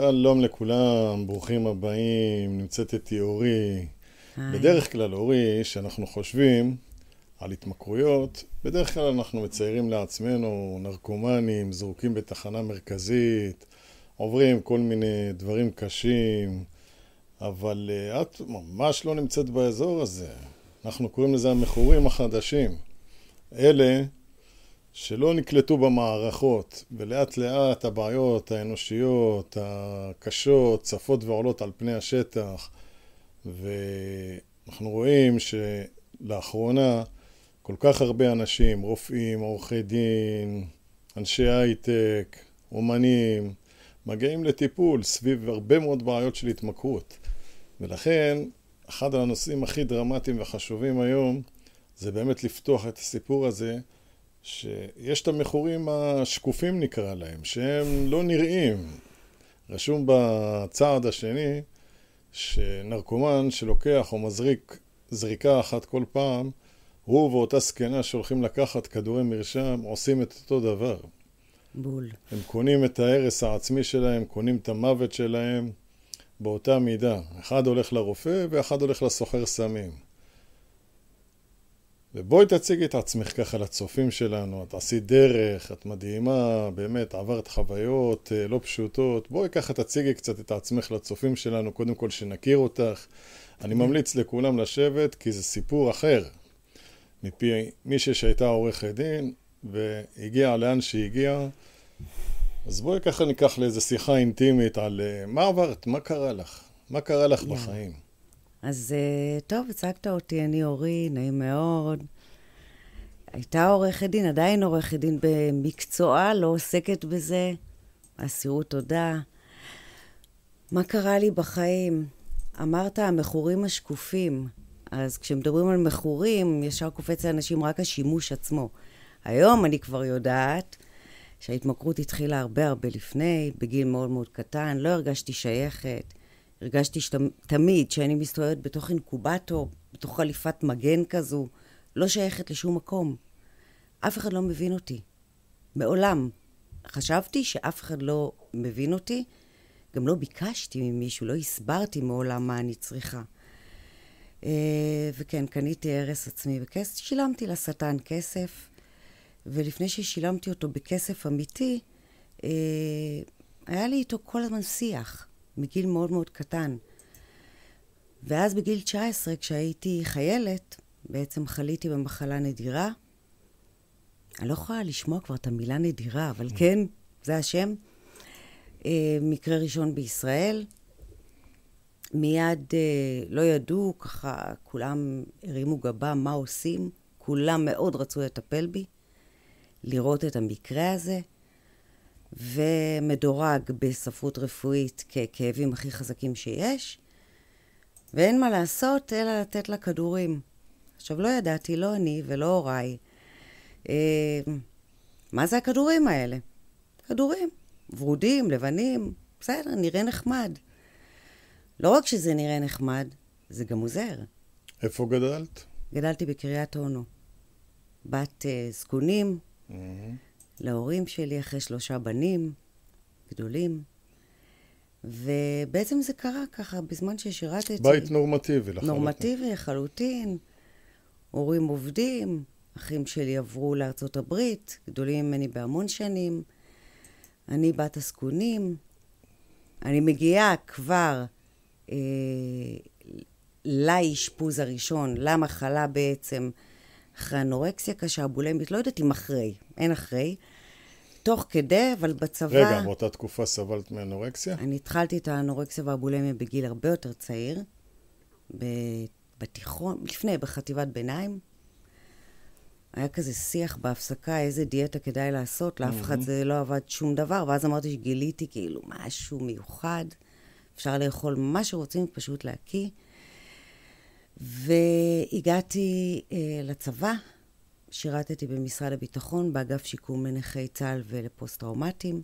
שלום לכולם, ברוכים הבאים, נמצאת איתי אורי. בדרך כלל, אורי, כשאנחנו חושבים על התמכרויות, בדרך כלל אנחנו מציירים לעצמנו נרקומנים, זרוקים בתחנה מרכזית, עוברים כל מיני דברים קשים, אבל uh, את ממש לא נמצאת באזור הזה. אנחנו קוראים לזה המכורים החדשים. אלה שלא נקלטו במערכות, ולאט לאט הבעיות האנושיות, הקשות, צפות ועולות על פני השטח, ואנחנו רואים שלאחרונה כל כך הרבה אנשים, רופאים, עורכי דין, אנשי הייטק, אומנים, מגיעים לטיפול סביב הרבה מאוד בעיות של התמכרות. ולכן, אחד הנושאים הכי דרמטיים וחשובים היום זה באמת לפתוח את הסיפור הזה שיש את המכורים השקופים נקרא להם, שהם לא נראים. רשום בצעד השני שנרקומן שלוקח או מזריק זריקה אחת כל פעם, הוא ואותה זקנה שהולכים לקחת כדורי מרשם עושים את אותו דבר. בול. הם קונים את ההרס העצמי שלהם, קונים את המוות שלהם באותה מידה. אחד הולך לרופא ואחד הולך לסוחר סמים. ובואי תציגי את עצמך ככה לצופים שלנו, את עשית דרך, את מדהימה, באמת עברת חוויות אה, לא פשוטות. בואי ככה תציגי קצת את עצמך לצופים שלנו, קודם כל שנכיר אותך. אני ממליץ לכולם לשבת, כי זה סיפור אחר מפי מישהי שהייתה עורכת דין והגיעה לאן שהגיעה. אז בואי ככה ניקח לאיזו שיחה אינטימית על אה, מה עברת, מה קרה לך, מה קרה לך. בחיים. אז אה, טוב, הצגת אותי, אני אורי, נעים מאוד. הייתה עורכת דין, עדיין עורכת דין במקצועה, לא עוסקת בזה. אסירות תודה. מה קרה לי בחיים? אמרת, המכורים השקופים. אז כשמדברים על מכורים, ישר קופץ לאנשים רק השימוש עצמו. היום אני כבר יודעת שההתמכרות התחילה הרבה הרבה לפני, בגיל מאוד מאוד קטן, לא הרגשתי שייכת. הרגשתי תמיד שאני מסתובבת בתוך אינקובטור, בתוך חליפת מגן כזו, לא שייכת לשום מקום. אף אחד לא מבין אותי. מעולם. חשבתי שאף אחד לא מבין אותי. גם לא ביקשתי ממישהו, לא הסברתי מעולם מה אני צריכה. אה, וכן, קניתי הרס עצמי בכסף, שילמתי לשטן כסף, ולפני ששילמתי אותו בכסף אמיתי, אה, היה לי איתו כל הזמן שיח. מגיל מאוד מאוד קטן. ואז בגיל 19, כשהייתי חיילת, בעצם חליתי במחלה נדירה. אני לא יכולה לשמוע כבר את המילה נדירה, אבל mm. כן, זה השם. אה, מקרה ראשון בישראל. מיד אה, לא ידעו, ככה כולם הרימו גבה מה עושים. כולם מאוד רצו לטפל בי, לראות את המקרה הזה. ומדורג בספרות רפואית ככאבים הכי חזקים שיש, ואין מה לעשות אלא לתת לה כדורים. עכשיו, לא ידעתי, לא אני ולא הוריי, אה, מה זה הכדורים האלה? כדורים, ורודים, לבנים, בסדר, נראה נחמד. לא רק שזה נראה נחמד, זה גם עוזר. איפה גדלת? גדלתי בקריית אונו. בת uh, זקונים, mm-hmm. להורים שלי אחרי שלושה בנים גדולים. ובעצם זה קרה ככה בזמן ששירתתי. בית נורמטיבי לחלוטין. נורמטיבי לחלוטין. הורים עובדים, אחים שלי עברו לארצות הברית, גדולים ממני בהמון שנים. אני בת הזקונים. אני מגיעה כבר אה, לאשפוז הראשון, למחלה בעצם. אחרי אנורקסיה קשה, בולמית, לא יודעת אם אחרי, אין אחרי. תוך כדי, אבל בצבא... רגע, באותה תקופה סבלת מאנורקסיה? אני התחלתי את האנורקסיה והבולמיה בגיל הרבה יותר צעיר, בתיכון, לפני, בחטיבת ביניים. היה כזה שיח בהפסקה, איזה דיאטה כדאי לעשות, לאף אחד זה לא עבד שום דבר, ואז אמרתי שגיליתי כאילו משהו מיוחד, אפשר לאכול מה שרוצים, פשוט להקיא. והגעתי אה, לצבא, שירתתי במשרד הביטחון, באגף שיקום לנכי צה"ל ולפוסט-טראומטיים.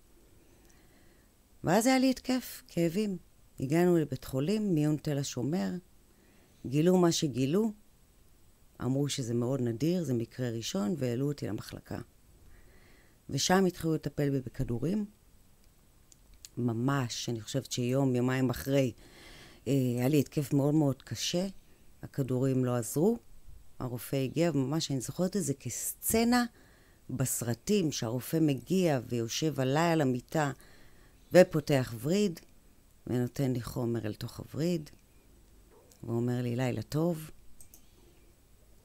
ואז היה לי התקף, כאבים. הגענו לבית חולים, מיון תל השומר, גילו מה שגילו, אמרו שזה מאוד נדיר, זה מקרה ראשון, והעלו אותי למחלקה. ושם התחילו לטפל בי בכדורים. ממש, אני חושבת שיום, יומיים אחרי, אה, היה לי התקף מאוד מאוד קשה, הכדורים לא עזרו, הרופא הגיע, וממש אני זוכרת את זה כסצנה בסרטים, שהרופא מגיע ויושב עליי על המיטה ופותח וריד, ונותן לי חומר אל תוך הווריד, ואומר לי, לילה טוב,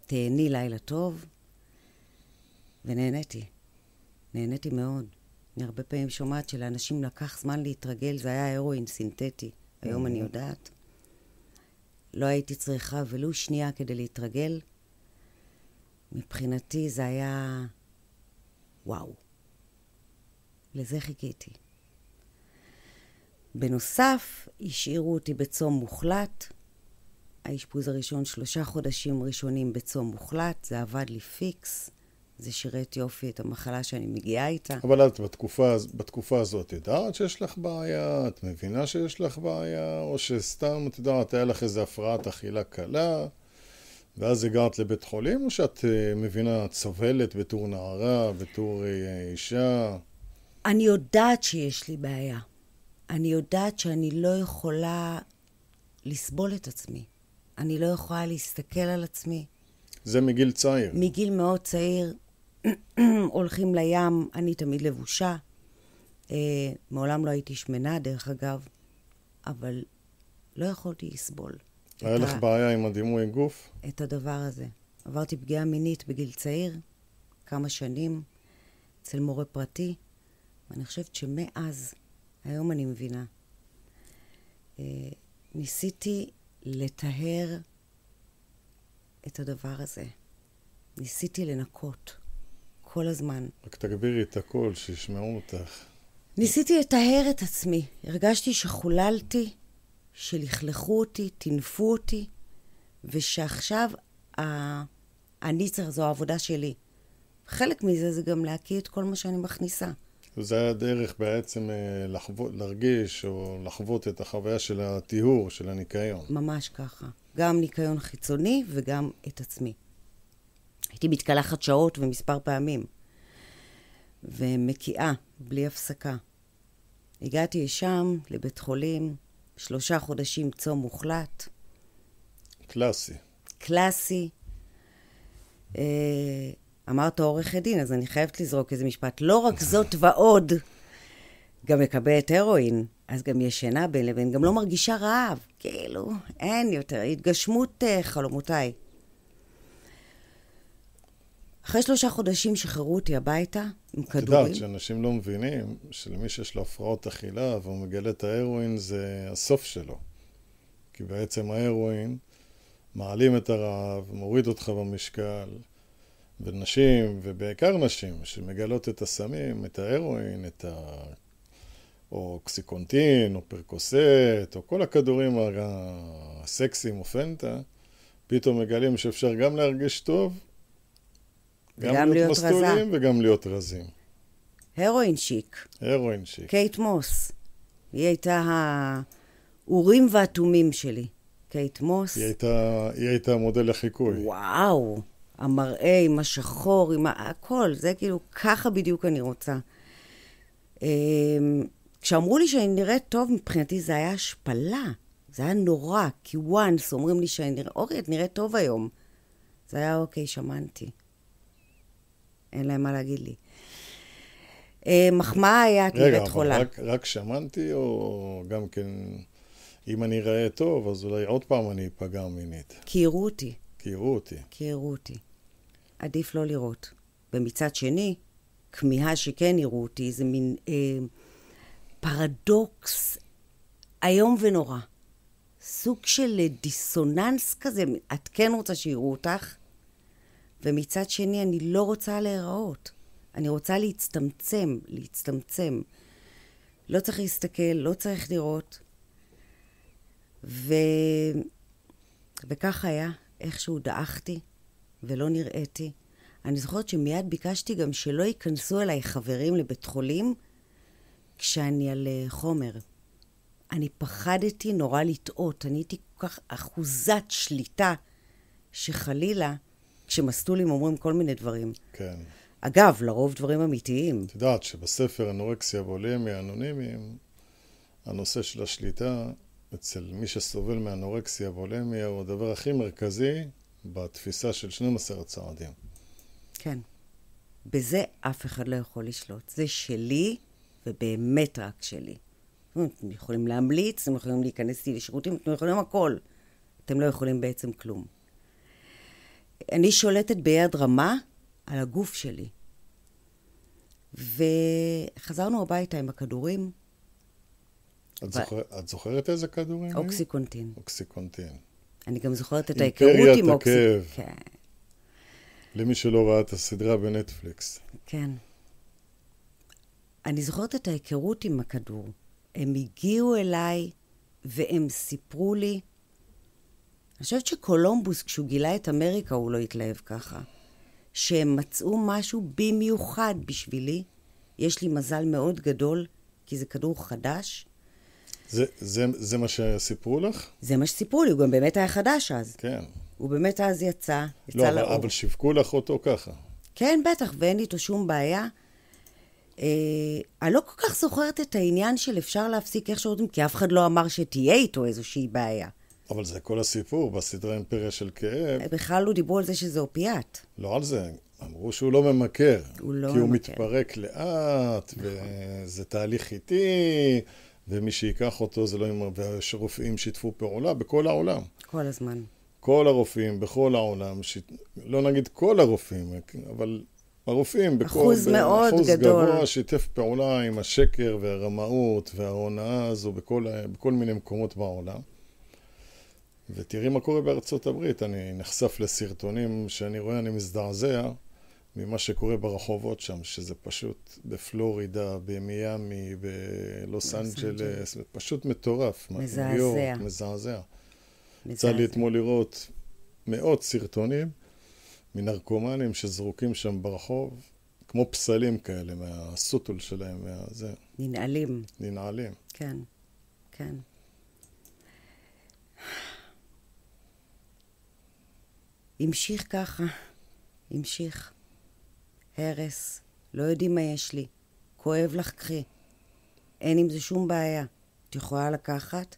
תהני לילה טוב, ונהניתי. נהניתי מאוד. אני הרבה פעמים שומעת שלאנשים לקח זמן להתרגל, זה היה הרואין סינתטי. היום אני יודעת. לא הייתי צריכה ולו שנייה כדי להתרגל. מבחינתי זה היה וואו. לזה חיכיתי. בנוסף, השאירו אותי בצום מוחלט. האשפוז הראשון, שלושה חודשים ראשונים בצום מוחלט, זה עבד לי פיקס. זה שירת יופי את המחלה שאני מגיעה איתה. אבל את בתקופה, בתקופה הזאת ידעת שיש לך בעיה? את מבינה שיש לך בעיה? או שסתם, את יודעת, היה לך איזו הפרעת אכילה קלה, ואז הגעת לבית חולים, או שאת uh, מבינה, את סובלת בתור נערה, בתור uh, אישה? אני יודעת שיש לי בעיה. אני יודעת שאני לא יכולה לסבול את עצמי. אני לא יכולה להסתכל על עצמי. זה מגיל צעיר. מגיל מאוד צעיר, הולכים לים, אני תמיד לבושה. אה, מעולם לא הייתי שמנה, דרך אגב, אבל לא יכולתי לסבול. היה לך ה... בעיה עם הדימוי גוף? את הדבר הזה. עברתי פגיעה מינית בגיל צעיר, כמה שנים, אצל מורה פרטי, ואני חושבת שמאז, היום אני מבינה, אה, ניסיתי לטהר את הדבר הזה. ניסיתי לנקות. כל הזמן. רק תגבירי את הקול, שישמעו אותך. ניסיתי לטהר את עצמי. הרגשתי שחוללתי, שלכלכו אותי, טינפו אותי, ושעכשיו ה... אני צריך, זו העבודה שלי. חלק מזה זה גם להקיא את כל מה שאני מכניסה. זה היה דרך בעצם אה, לחוות, להרגיש או לחוות את החוויה של הטיהור, של הניקיון. ממש ככה. גם ניקיון חיצוני וגם את עצמי. הייתי מתקלחת שעות ומספר פעמים, ומקיאה, בלי הפסקה. הגעתי לשם, לבית חולים, שלושה חודשים צום מוחלט. קלאסי. קלאסי. אה, אמרת עורכת דין, אז אני חייבת לזרוק איזה משפט. לא רק זאת ועוד, גם מקבלת הרואין, אז גם ישנה בין לבין, גם לא מרגישה רעב. כאילו, אין יותר, התגשמות uh, חלומותיי. אחרי שלושה חודשים שחררו אותי הביתה עם כדורים. את יודעת שאנשים לא מבינים שלמי שיש לו הפרעות אכילה והוא מגלה את ההרואין זה הסוף שלו. כי בעצם ההרואין מעלים את הרעב, מוריד אותך במשקל. ונשים, ובעיקר נשים, שמגלות את הסמים, את ההרואין, את ה... או אוקסיקונטין, או פרקוסט, או כל הכדורים הסקסיים או פנטה, פתאום מגלים שאפשר גם להרגיש טוב, גם להיות, להיות מסטולים וגם להיות רזים. הרואין שיק. הרואין שיק. קייט מוס. היא הייתה האורים והתומים שלי. קייט מוס. היא הייתה, היא הייתה מודל לחיקוי. וואו. המראה עם השחור, עם הכל, זה כאילו, ככה בדיוק אני רוצה. אמ, כשאמרו לי שאני נראית טוב, מבחינתי זה היה השפלה. זה היה נורא, כי once אומרים לי שאני נראית, אורי, את נראית טוב היום. זה היה אוקיי, שמנתי. אין להם מה להגיד לי. אה, מחמאה היה, את נראית חולה. רגע, אבל רק שמנתי, או גם כן, אם אני אראה טוב, אז אולי עוד פעם אני אפגע מינית. כי יראו אותי. כי יראו אותי. כי יראו אותי. עדיף לא לראות. ומצד שני, כמיהה שכן יראו אותי זה מין אה, פרדוקס איום ונורא. סוג של דיסוננס כזה, את כן רוצה שיראו אותך, ומצד שני אני לא רוצה להיראות. אני רוצה להצטמצם, להצטמצם. לא צריך להסתכל, לא צריך לראות. ו... וכך היה, איכשהו דעכתי ולא נראיתי. אני זוכרת שמיד ביקשתי גם שלא ייכנסו אליי חברים לבית חולים כשאני על אה, חומר. אני פחדתי נורא לטעות, אני הייתי כל כך אחוזת שליטה, שחלילה, כשמסטולים אומרים כל מיני דברים. כן. אגב, לרוב דברים אמיתיים. את יודעת שבספר אנורקסיה ואולימיה אנונימיים, הנושא של השליטה אצל מי שסובל מאנורקסיה ואולמיה הוא הדבר הכי מרכזי בתפיסה של 12 הצעדים. כן. בזה אף אחד לא יכול לשלוט. זה שלי, ובאמת רק שלי. אתם יכולים להמליץ, אתם יכולים להיכנס איתי לשירותים, אתם יכולים הכל. אתם לא יכולים בעצם כלום. אני שולטת ביד רמה על הגוף שלי. וחזרנו הביתה עם הכדורים. את, זוכר, את זוכרת איזה כדורים? אוקסיקונטין. אוקסיקונטין. אני גם זוכרת את ההיכרות עם אוקסיקונטין. כן. למי שלא ראה את הסדרה בנטפליקס. כן. אני זוכרת את ההיכרות עם הכדור. הם הגיעו אליי והם סיפרו לי, אני חושבת שקולומבוס, כשהוא גילה את אמריקה, הוא לא התלהב ככה. שהם מצאו משהו במיוחד בשבילי. יש לי מזל מאוד גדול, כי זה כדור חדש. זה, זה, זה מה שסיפרו לך? זה מה שסיפרו לי, הוא גם באמת היה חדש אז. כן. הוא באמת אז יצא, יצא לא, לאור. אבל שיווקו לך אותו ככה. כן, בטח, ואין לי איתו שום בעיה. אה, אני לא כל כך זוכרת את העניין של אפשר להפסיק איך שירותים, כי אף אחד לא אמר שתהיה איתו איזושהי בעיה. אבל זה כל הסיפור בסדרה אימפריה של כאב. בכלל לא דיברו על זה שזה אופיאט. לא על זה, אמרו שהוא לא ממכר. הוא לא ממכר. כי הוא מתפרק לאט, נכון. וזה תהליך איטי, ומי שייקח אותו זה לא... ושרופאים שיתפו פעולה בכל העולם. כל הזמן. כל הרופאים בכל העולם, ש... לא נגיד כל הרופאים, אבל הרופאים בכל... אחוז מאוד אחוז גדול. גבוה שיתף פעולה עם השקר והרמאות וההונאה הזו בכל, בכל מיני מקומות בעולם. ותראי מה קורה בארצות הברית, אני נחשף לסרטונים שאני רואה, אני מזדעזע ממה שקורה ברחובות שם, שזה פשוט בפלורידה, במיאמי, בלוס אנג'לס, פשוט מטורף. מזעזע. מזעזע. יצא לי אתמול לראות מאות סרטונים מנרקומנים שזרוקים שם ברחוב, כמו פסלים כאלה, מהסוטול שלהם, מהזה. ננעלים. ננעלים. כן, כן. המשיך ככה, המשיך. הרס, לא יודעים מה יש לי. כואב לך, קחי. אין עם זה שום בעיה. את יכולה לקחת,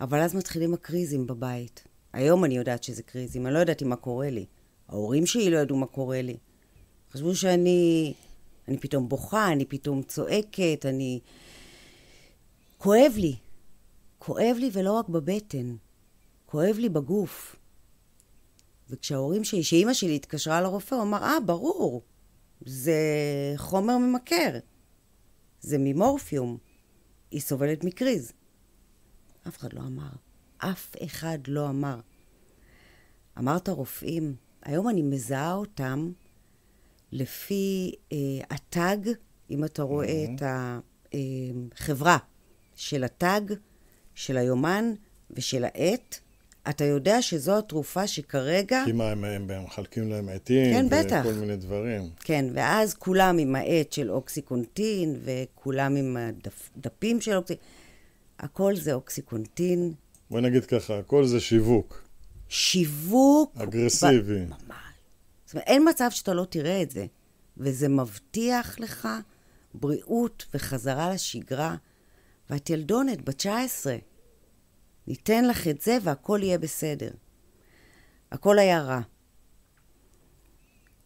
אבל אז מתחילים הקריזים בבית. היום אני יודעת שזה קריזים, אני לא ידעתי מה קורה לי. ההורים שלי לא ידעו מה קורה לי. חשבו שאני... אני פתאום בוכה, אני פתאום צועקת, אני... כואב לי. כואב לי ולא רק בבטן. כואב לי בגוף. וכשההורים שלי, כשאימא שלי התקשרה לרופא, הוא אמר, אה, ברור, זה חומר ממכר. זה ממורפיום. היא סובלת מקריז. אף אחד לא אמר. אף אחד לא אמר. אמרת רופאים, היום אני מזהה אותם לפי אה, התג, אם אתה רואה mm-hmm. את החברה של התג, של היומן ושל העט, אתה יודע שזו התרופה שכרגע... כי מה, הם, הם, הם מחלקים להם עטים? כן, בטח. וכל מיני דברים. כן, ואז כולם עם העט של אוקסיקונטין, וכולם עם הדפים של אוקסיקונטין. הכל זה אוקסיקונטין. בואי נגיד ככה, הכל זה שיווק. שיווק... אגרסיבי. ממש. זאת אומרת, אין מצב שאתה לא תראה את זה. וזה מבטיח לך בריאות וחזרה לשגרה. ואת ילדונת, בת 19. ניתן לך את זה והכל יהיה בסדר. הכל היה רע.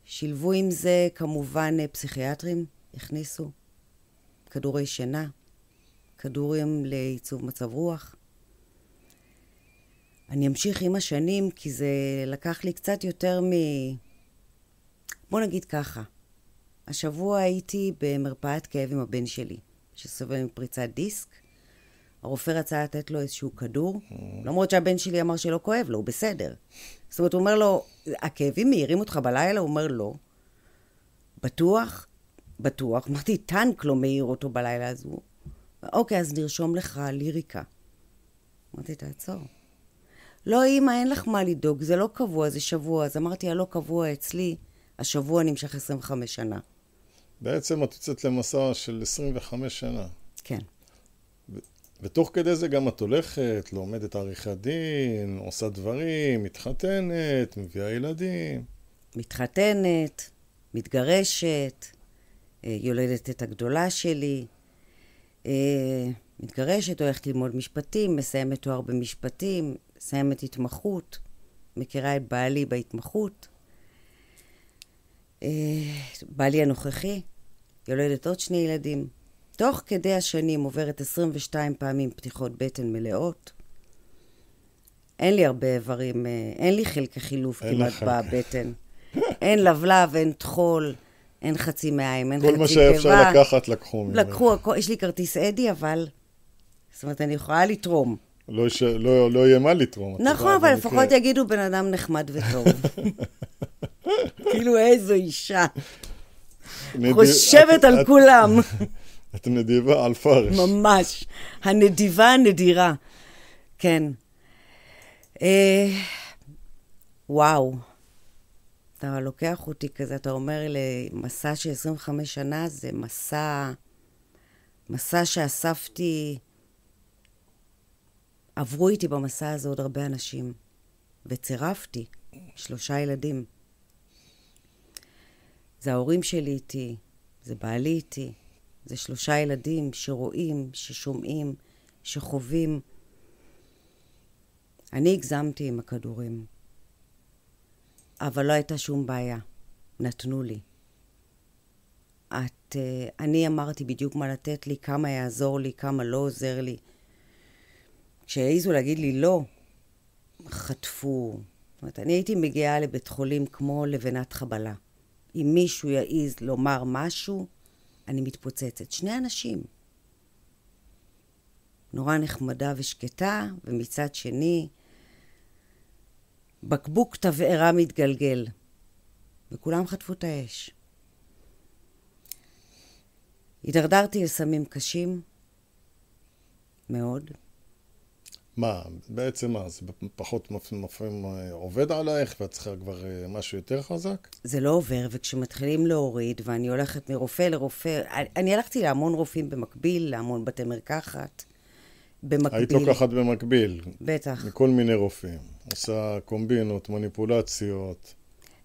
שילבו עם זה כמובן פסיכיאטרים, הכניסו כדורי שינה, כדורים לעיצוב מצב רוח. אני אמשיך עם השנים כי זה לקח לי קצת יותר מ... בוא נגיד ככה, השבוע הייתי במרפאת כאב עם הבן שלי, שסובל מפריצת דיסק, הרופא רצה לתת לו איזשהו כדור, למרות שהבן שלי אמר שלא כואב לו, הוא בסדר. זאת אומרת, הוא אומר לו, הכאבים מעירים אותך בלילה? הוא אומר, לא. בטוח? בטוח. אמרתי, טנק לא מעיר אותו בלילה, אז הוא... אוקיי, אז נרשום לך ליריקה. אמרתי, תעצור. לא, אמא, אין לך מה לדאוג, זה לא קבוע, זה שבוע. אז אמרתי, הלא קבוע אצלי, השבוע נמשך 25 שנה. בעצם את יוצאת למסע של 25 שנה. כן. ותוך כדי זה גם את הולכת, לומדת עריכת דין, עושה דברים, מתחתנת, מביאה ילדים. מתחתנת, מתגרשת, אה, יולדת את הגדולה שלי, אה, מתגרשת, הולכת ללמוד משפטים, מסיימת תואר במשפטים, מסיימת התמחות, מכירה את בעלי בהתמחות. אה, בעלי הנוכחי, יולדת עוד שני ילדים. תוך כדי השנים עוברת 22 פעמים פתיחות בטן מלאות. אין לי הרבה איברים, אה, אין לי חלקי חילוף כמעט בבטן. אין לבלב, אין טחול, אין חצי מעיים, אין חצי קיבה. כל מה שאפשר לקחת, לקחו ממך. לקחו, יש לי כרטיס אדי, אבל... זאת אומרת, אני יכולה לתרום. לא, ש... לא, לא יהיה מה לתרום. נכון, אבל לפחות יגידו בן אדם נחמד וטוב. כאילו איזו אישה. חושבת על כולם. את נדיבה על פרש. ממש. הנדיבה הנדירה. כן. אה, וואו. אתה לוקח אותי כזה, אתה אומר למסע של 25 שנה, זה מסע, מסע שאספתי, עברו איתי במסע הזה עוד הרבה אנשים, וצירפתי שלושה ילדים. זה ההורים שלי איתי, זה בעלי איתי, זה שלושה ילדים שרואים, ששומעים, שחווים. אני הגזמתי עם הכדורים. אבל לא הייתה שום בעיה. נתנו לי. את, uh, אני אמרתי בדיוק מה לתת לי, כמה יעזור לי, כמה לא עוזר לי. כשהעזו להגיד לי לא, חטפו. זאת אומרת, אני הייתי מגיעה לבית חולים כמו לבנת חבלה. אם מישהו יעז לומר משהו, אני מתפוצצת. שני אנשים. נורא נחמדה ושקטה, ומצד שני, בקבוק תבערה מתגלגל, וכולם חטפו את האש. הידרדרתי לסמים קשים מאוד. מה, בעצם מה, זה פחות מפעים עובד עלייך ואת צריכה כבר אה, משהו יותר חזק? זה לא עובר, וכשמתחילים להוריד, ואני הולכת מרופא לרופא, אני הלכתי להמון רופאים במקביל, להמון בתי מרקחת. במקביל. היית לוקחת במקביל. בטח. מכל מיני רופאים. עושה קומבינות, מניפולציות.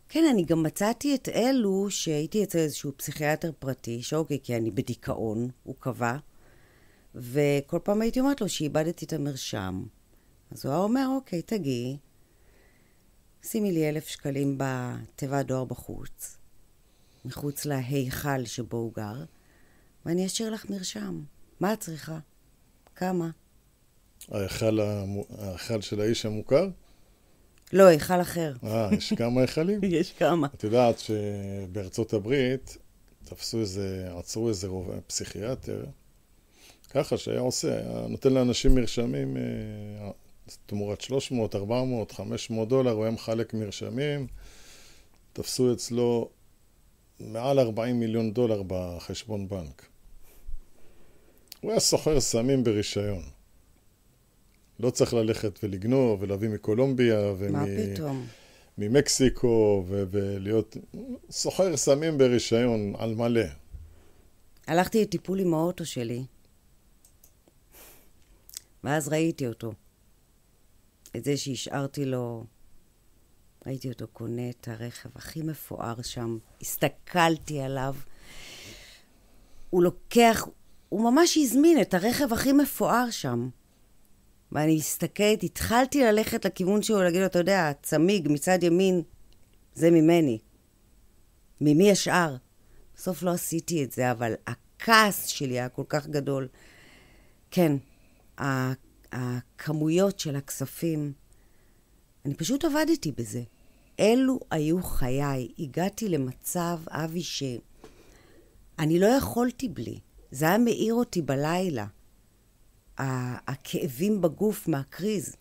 כן, אני גם מצאתי את אלו שהייתי אצל איזשהו פסיכיאטר פרטי, שאוקיי, כי אני בדיכאון, הוא קבע, וכל פעם הייתי אומרת לו שאיבדתי את המרשם. אז הוא היה אומר, אוקיי, תגיעי, שימי לי אלף שקלים בתיבת דואר בחוץ, מחוץ להיכל שבו הוא גר, ואני אשאיר לך מרשם. מה את צריכה? כמה? ההיכל, ההיכל של האיש המוכר? לא, היכל אחר. אה, יש כמה היכלים? יש כמה. את יודעת שבארצות הברית תפסו איזה, עצרו איזה רוב, פסיכיאטר, ככה שהיה עושה, היה נותן לאנשים מרשמים אה, תמורת 300, 400, 500 דולר, הוא היה מחלק מרשמים, תפסו אצלו מעל 40 מיליון דולר בחשבון בנק. הוא היה סוחר סמים ברישיון. לא צריך ללכת ולגנוב ולהביא מקולומביה ומ... מה פתאום? ממקסיקו ו- ולהיות סוחר סמים ברישיון על מלא. הלכתי לטיפול עם האוטו שלי, ואז ראיתי אותו. את זה שהשארתי לו, ראיתי אותו קונה את הרכב הכי מפואר שם, הסתכלתי עליו. הוא לוקח, הוא ממש הזמין את הרכב הכי מפואר שם. ואני מסתכלת, התחלתי ללכת לכיוון שלו, להגיד לו, אתה יודע, צמיג מצד ימין, זה ממני. ממי השאר? בסוף לא עשיתי את זה, אבל הכעס שלי היה כל כך גדול. כן, הכמויות של הכספים, אני פשוט עבדתי בזה. אלו היו חיי. הגעתי למצב, אבי, שאני לא יכולתי בלי. זה היה מאיר אותי בלילה. הכאבים בגוף מהקריז.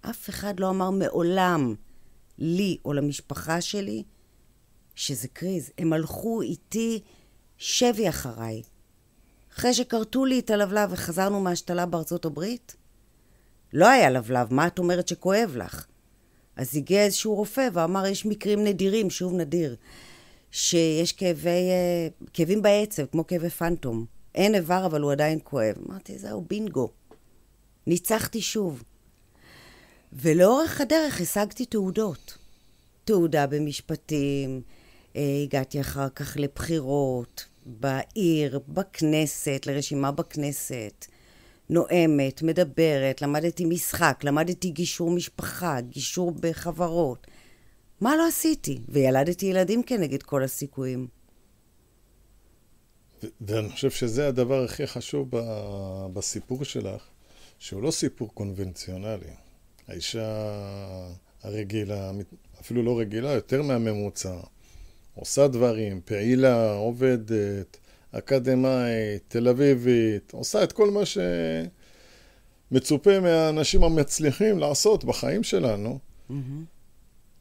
אף אחד לא אמר מעולם לי או למשפחה שלי שזה קריז. הם הלכו איתי שבי אחריי. אחרי שכרתו לי את הלבלב וחזרנו מהשתלה בארצות הברית, לא היה לבלב, מה את אומרת שכואב לך? אז הגיע איזשהו רופא ואמר, יש מקרים נדירים, שוב נדיר, שיש כאבי, אה, כאבים בעצב, כמו כאבי פנטום. אין איבר, אבל הוא עדיין כואב. אמרתי, זהו, בינגו. ניצחתי שוב. ולאורך הדרך השגתי תעודות. תעודה במשפטים, אה, הגעתי אחר כך לבחירות, בעיר, בכנסת, לרשימה בכנסת, נואמת, מדברת, למדתי משחק, למדתי גישור משפחה, גישור בחברות. מה לא עשיתי? וילדתי ילדים כנגד כל הסיכויים. ואני חושב שזה הדבר הכי חשוב בסיפור שלך, שהוא לא סיפור קונבנציונלי. האישה הרגילה, אפילו לא רגילה, יותר מהממוצע, עושה דברים, פעילה, עובדת, אקדמאית, תל אביבית, עושה את כל מה שמצופה מהאנשים המצליחים לעשות בחיים שלנו. Mm-hmm.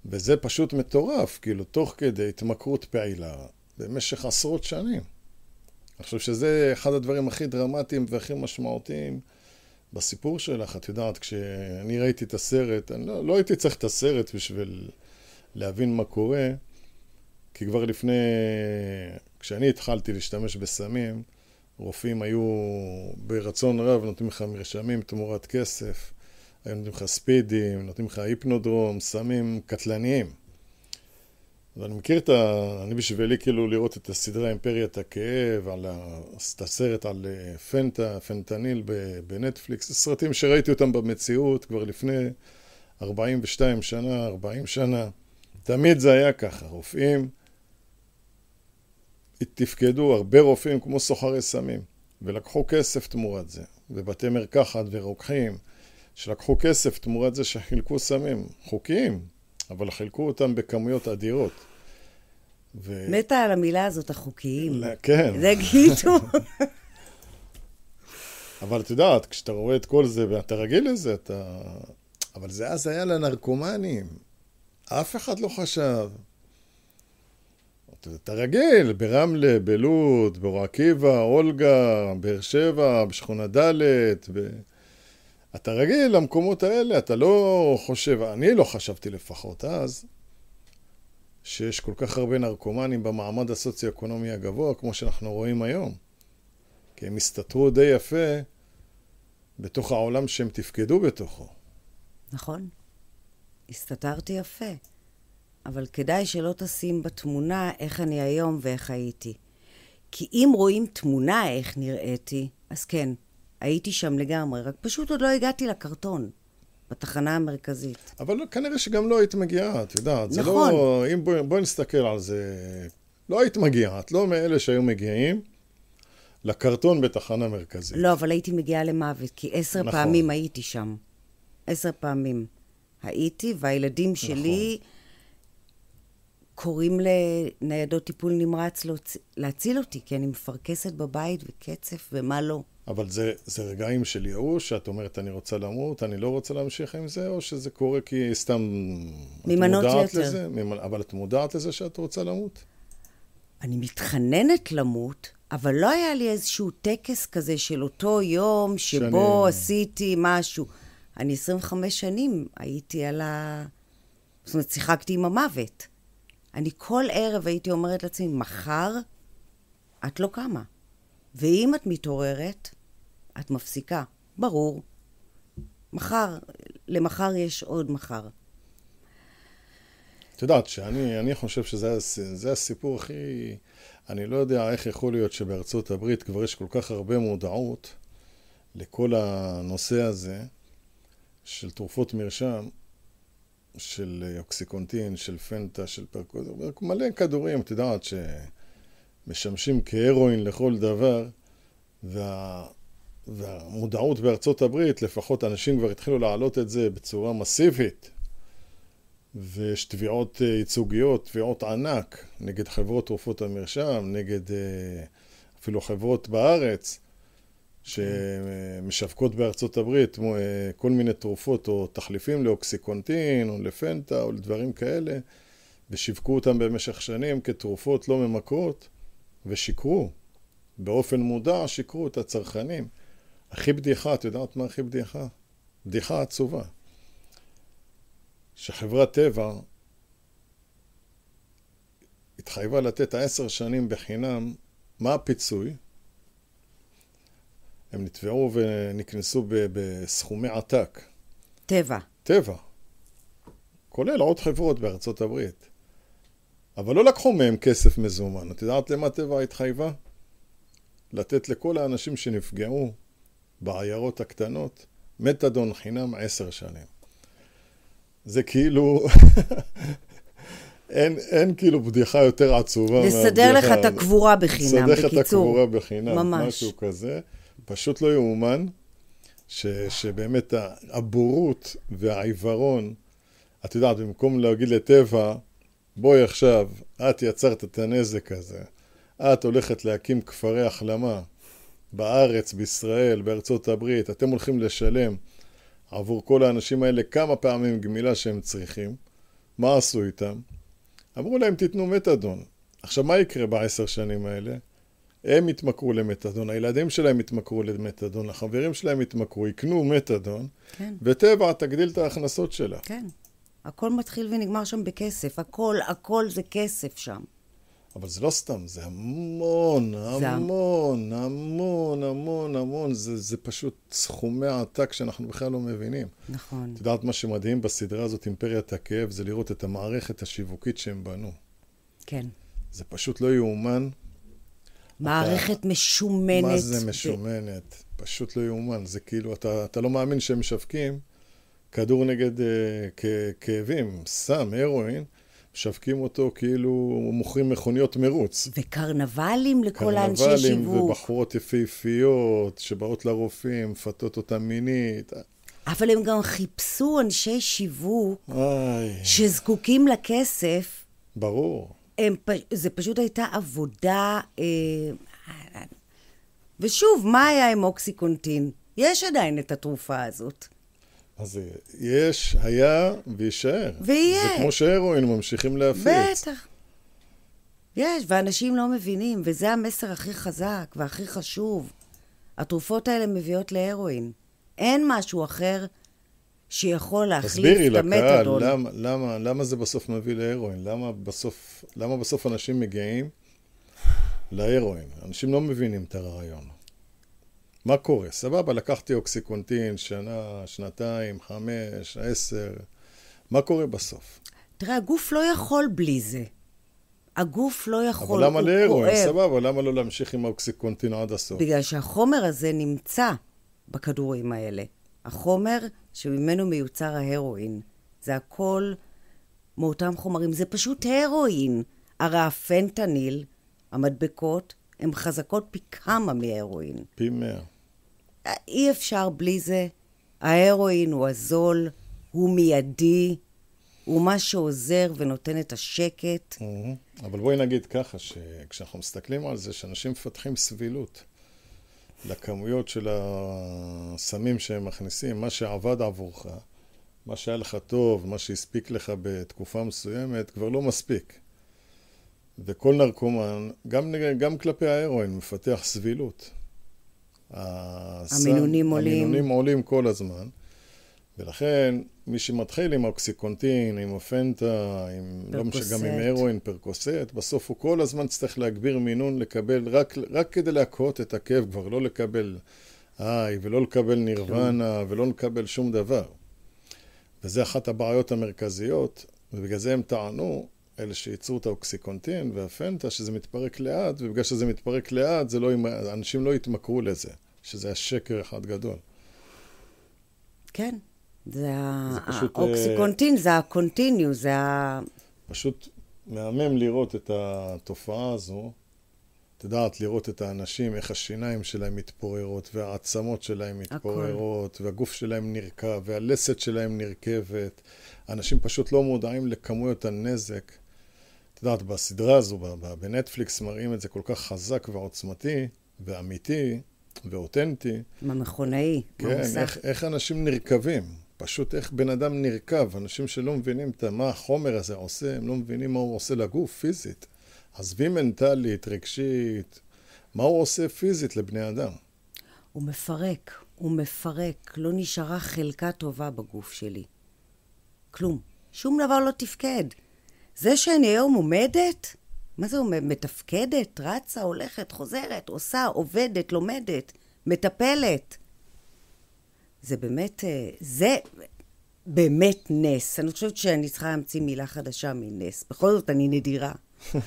וזה פשוט מטורף, כאילו, תוך כדי התמכרות פעילה במשך עשרות שנים. אני חושב שזה אחד הדברים הכי דרמטיים והכי משמעותיים בסיפור שלך. את יודעת, כשאני ראיתי את הסרט, אני לא, לא הייתי צריך את הסרט בשביל להבין מה קורה, כי כבר לפני, כשאני התחלתי להשתמש בסמים, רופאים היו ברצון רב נותנים לך מרשמים תמורת כסף, היו נותנים לך ספידים, נותנים לך היפנודרום, סמים קטלניים. ואני מכיר את ה... אני בשבילי כאילו לראות את הסדרה אימפריית הכאב, על ה... את הסרט על אה, פנטה, פנטניל בנטפליקס, סרטים שראיתי אותם במציאות כבר לפני 42 שנה, 40 שנה. תמיד זה היה ככה, רופאים תפקדו, הרבה רופאים כמו סוחרי סמים, ולקחו כסף תמורת זה, ובתי מרקחת ורוקחים, שלקחו כסף תמורת זה שחילקו סמים, חוקיים, אבל חילקו אותם בכמויות אדירות. ו... מתה על המילה הזאת, החוקיים. لا, כן. זה גיטו. אבל את יודעת, כשאתה רואה את כל זה ואתה רגיל לזה, אתה... אבל זה אז היה לנרקומנים. אף אחד לא חשב. אתה רגיל, ברמלה, בלוד, באור עקיבא, אולגה, באר שבע, בשכונה ד', ב... אתה רגיל למקומות האלה, אתה לא חושב, אני לא חשבתי לפחות אז, שיש כל כך הרבה נרקומנים במעמד הסוציו-אקונומי הגבוה, כמו שאנחנו רואים היום. כי הם הסתתרו די יפה בתוך העולם שהם תפקדו בתוכו. נכון. הסתתרתי יפה. אבל כדאי שלא תשים בתמונה איך אני היום ואיך הייתי. כי אם רואים תמונה איך נראיתי, אז כן, הייתי שם לגמרי, רק פשוט עוד לא הגעתי לקרטון. בתחנה המרכזית. אבל כנראה שגם לא היית מגיעה, את יודעת. נכון. זה לא... נכון. אם בואי בוא נסתכל על זה. לא היית מגיעה, את לא מאלה שהיו מגיעים לקרטון בתחנה מרכזית. לא, אבל הייתי מגיעה למוות, כי עשר נכון. פעמים הייתי שם. עשר פעמים הייתי, והילדים שלי... נכון. קוראים לניידות טיפול נמרץ להוצ... להציל אותי, כי אני מפרכסת בבית וקצף ומה לא. אבל זה, זה רגעים של ייאוש, שאת אומרת, אני רוצה למות, אני לא רוצה להמשיך עם זה, או שזה קורה כי סתם... ממנות יתר. לזה, אבל את מודעת לזה שאת רוצה למות? אני מתחננת למות, אבל לא היה לי איזשהו טקס כזה של אותו יום שבו שאני... עשיתי משהו. אני 25 שנים הייתי על ה... זאת אומרת, שיחקתי עם המוות. אני כל ערב הייתי אומרת לעצמי, מחר את לא קמה. ואם את מתעוררת, את מפסיקה. ברור. מחר, למחר יש עוד מחר. את יודעת שאני חושב שזה הסיפור הכי... אני לא יודע איך יכול להיות שבארצות הברית כבר יש כל כך הרבה מודעות לכל הנושא הזה של תרופות מרשם, של אוקסיקונטין, של פנטה, של פרקוז, מלא כדורים, את יודעת, שמשמשים כהרואין לכל דבר, וה... והמודעות בארצות הברית, לפחות אנשים כבר התחילו להעלות את זה בצורה מסיבית, ויש תביעות אה, ייצוגיות, תביעות ענק נגד חברות תרופות המרשם, נגד אה, אפילו חברות בארץ, שמשווקות בארצות הברית אה, כל מיני תרופות או תחליפים לאוקסיקונטין או לפנטה או לדברים כאלה, ושיווקו אותם במשך שנים כתרופות לא ממכרות, ושיקרו. באופן מודע שיקרו את הצרכנים. הכי בדיחה, את יודעת מה הכי בדיחה? בדיחה עצובה. שחברת טבע התחייבה לתת עשר שנים בחינם, מה הפיצוי? הם נתבעו ונקנסו בסכומי עתק. טבע. טבע. כולל עוד חברות בארצות הברית. אבל לא לקחו מהם כסף מזומן. את יודעת למה טבע התחייבה? לתת לכל האנשים שנפגעו בעיירות הקטנות, מתדון חינם עשר שנים. זה כאילו, אין, אין כאילו בדיחה יותר עצובה לסדר לך את הקבורה בחינם, בקיצור. לסדר לך את הקבורה בחינם, ממש. משהו כזה. פשוט לא יאומן, ש, שבאמת הבורות והעיוורון, את יודעת, במקום להגיד לטבע, בואי עכשיו, את יצרת את הנזק הזה. את הולכת להקים כפרי החלמה בארץ, בישראל, בארצות הברית, אתם הולכים לשלם עבור כל האנשים האלה כמה פעמים גמילה שהם צריכים. מה עשו איתם? אמרו להם, תיתנו מתדון. עכשיו, מה יקרה בעשר שנים האלה? הם יתמכרו למתדון, הילדים שלהם יתמכרו למתדון, החברים שלהם יתמכרו, יקנו מתדון, כן. וטבע תגדיל את ההכנסות שלה. כן. הכל מתחיל ונגמר שם בכסף. הכל, הכל זה כסף שם. אבל זה לא סתם, זה המון, זה המון, המון, המון, המון. זה, זה פשוט סכומי עתק שאנחנו בכלל לא מבינים. נכון. את יודעת מה שמדהים בסדרה הזאת, אימפריית הכאב, זה לראות את המערכת השיווקית שהם בנו. כן. זה פשוט לא יאומן. מערכת אתה, משומנת. מה זה משומנת? ו... פשוט לא יאומן. זה כאילו, אתה, אתה לא מאמין שהם משווקים כדור נגד uh, כאבים, סם, הרואין. משווקים אותו כאילו מוכרים מכוניות מרוץ. וקרנבלים לכל האנשי שיווק. קרנבלים ובחורות יפהפיות שבאות לרופאים, מפתות אותם מינית. אבל הם גם חיפשו אנשי שיווק איי. שזקוקים לכסף. ברור. הם, זה פשוט הייתה עבודה... אה, ושוב, מה היה עם אוקסיקונטין? יש עדיין את התרופה הזאת. אז יש, היה ויישאר. ויהיה. זה כמו שהרואין ממשיכים להפיץ. בטח. יש, ואנשים לא מבינים, וזה המסר הכי חזק והכי חשוב. התרופות האלה מביאות להרואין. אין משהו אחר שיכול להחליף את המתדון. תסבירי לקהל, למה, למה, למה זה בסוף מביא להרואין? למה בסוף, למה בסוף אנשים מגיעים להרואין? אנשים לא מבינים את הרעיון. מה קורה? סבבה, לקחתי אוקסיקונטין, שנה, שנתיים, חמש, עשר, מה קורה בסוף? תראה, הגוף לא יכול בלי זה. הגוף לא יכול, אבל למה להרואין? סבבה, למה לא להמשיך עם האוקסיקונטין עד הסוף? בגלל שהחומר הזה נמצא בכדורים האלה. החומר שממנו מיוצר ההרואין. זה הכל מאותם חומרים. זה פשוט הרואין. הרי הפנטניל, המדבקות, הן חזקות פי כמה מהרואין. פי מאה. אי אפשר בלי זה. ההרואין הוא הזול, הוא מיידי, הוא מה שעוזר ונותן את השקט. אבל בואי נגיד ככה, שכשאנחנו מסתכלים על זה, שאנשים מפתחים סבילות לכמויות של הסמים שהם מכניסים, מה שעבד עבורך, מה שהיה לך טוב, מה שהספיק לך בתקופה מסוימת, כבר לא מספיק. וכל נרקומן, גם, גם כלפי ההרואין, מפתח סבילות. המינונים עולים. המינונים עולים כל הזמן. ולכן, מי שמתחיל עם אוקסיקונטין, עם אופנטה, עם, לא משנה, גם עם הרואין, פרקוסט, בסוף הוא כל הזמן צריך להגביר מינון, לקבל, רק, רק כדי להקהות את הכאב, כבר לא לקבל איי, ולא לקבל נירוונה, ולא לקבל שום דבר. וזה אחת הבעיות המרכזיות, ובגלל זה הם טענו, אלה שייצרו את האוקסיקונטין והפנטה, שזה מתפרק לאט, ובגלל שזה מתפרק לאט, לא, אנשים לא יתמכרו לזה. שזה היה שקר אחד גדול. כן, זה, זה האוקסיקונטין, זה הקונטיניו, זה ה... פשוט מהמם לראות את התופעה הזו. את יודעת, לראות את האנשים, איך השיניים שלהם מתפוררות, והעצמות שלהם מתפוררות, הכל. והגוף שלהם נרקב, והלסת שלהם נרכבת. אנשים פשוט לא מודעים לכמויות הנזק. את יודעת, בסדרה הזו, בנטפליקס, מראים את זה כל כך חזק ועוצמתי ואמיתי, ואותנטי. מה מכונאי, כן, איך, איך אנשים נרקבים. פשוט איך בן אדם נרקב. אנשים שלא מבינים מה החומר הזה עושה, הם לא מבינים מה הוא עושה לגוף פיזית. עזבי מנטלית, רגשית, מה הוא עושה פיזית לבני אדם. הוא מפרק, הוא מפרק. לא נשארה חלקה טובה בגוף שלי. כלום. שום דבר לא תפקד. זה שאני היום עומדת, מה זה אומר? מתפקדת, רצה, הולכת, חוזרת, עושה, עובדת, לומדת, מטפלת. זה באמת, אה, זה באמת נס. אני חושבת שאני צריכה להמציא מילה חדשה מנס. בכל זאת, אני נדירה.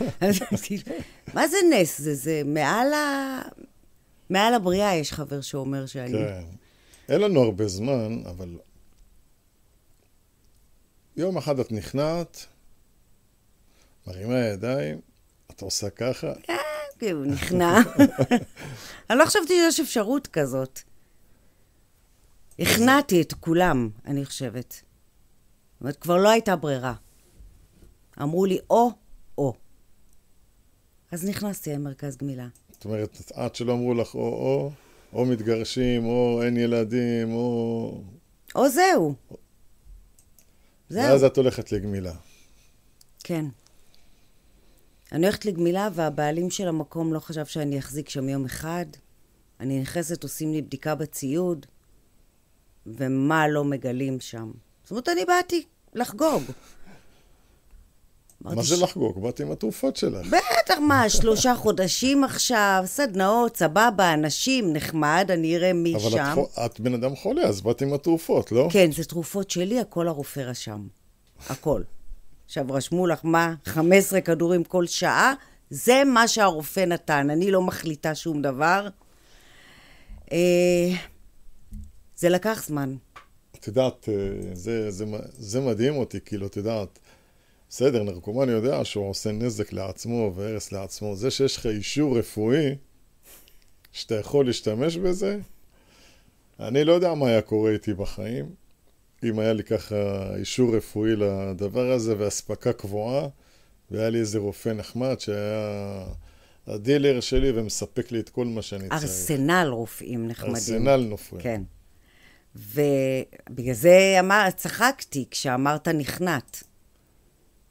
מה זה נס? זה, זה מעל ה... מעל הבריאה יש חבר שאומר שאני... כן. אין לנו הרבה זמן, אבל יום אחד את נכנעת, מרימה ידיים, את עושה ככה, כן, הוא נכנע. אני לא חשבתי שיש אפשרות כזאת. הכנעתי את כולם, אני חושבת. זאת אומרת, כבר לא הייתה ברירה. אמרו לי או, או. אז נכנסתי למרכז גמילה. זאת אומרת, עד שלא אמרו לך או-או, או מתגרשים, או אין ילדים, או... או זהו. ואז זהו, את הולכת לגמילה. כן. אני הולכת לגמילה, והבעלים של המקום לא חשב שאני אחזיק שם יום אחד. אני נכנסת, עושים לי בדיקה בציוד, ומה לא מגלים שם. זאת אומרת, אני באתי לחגוג. מה זה לחגוג? באתי עם התרופות שלך. בטח, מה, שלושה חודשים עכשיו, סדנאות, סבבה, אנשים, נחמד, אני אראה מי אבל שם. את, חו- את בן אדם חולה, אז באתי עם התרופות, לא? כן, זה תרופות שלי, הכל הרופא רשם. הכל. עכשיו, רשמו לך מה? 15 כדורים כל שעה? זה מה שהרופא נתן, אני לא מחליטה שום דבר. אה, זה לקח זמן. את יודעת, אה, זה, זה, זה מדהים אותי, כאילו, את יודעת, בסדר, נרקומן יודע שהוא עושה נזק לעצמו והרס לעצמו. זה שיש לך אישור רפואי, שאתה יכול להשתמש בזה, אני לא יודע מה היה קורה איתי בחיים, אם היה לי ככה אישור רפואי לדבר הזה ואספקה קבועה, והיה לי איזה רופא נחמד שהיה הדילר שלי ומספק לי את כל מה שאני צריך. ארסנל רופאים נחמדים. ארסנל נופל. כן. ובגלל זה אמר, צחקתי כשאמרת נכנעת.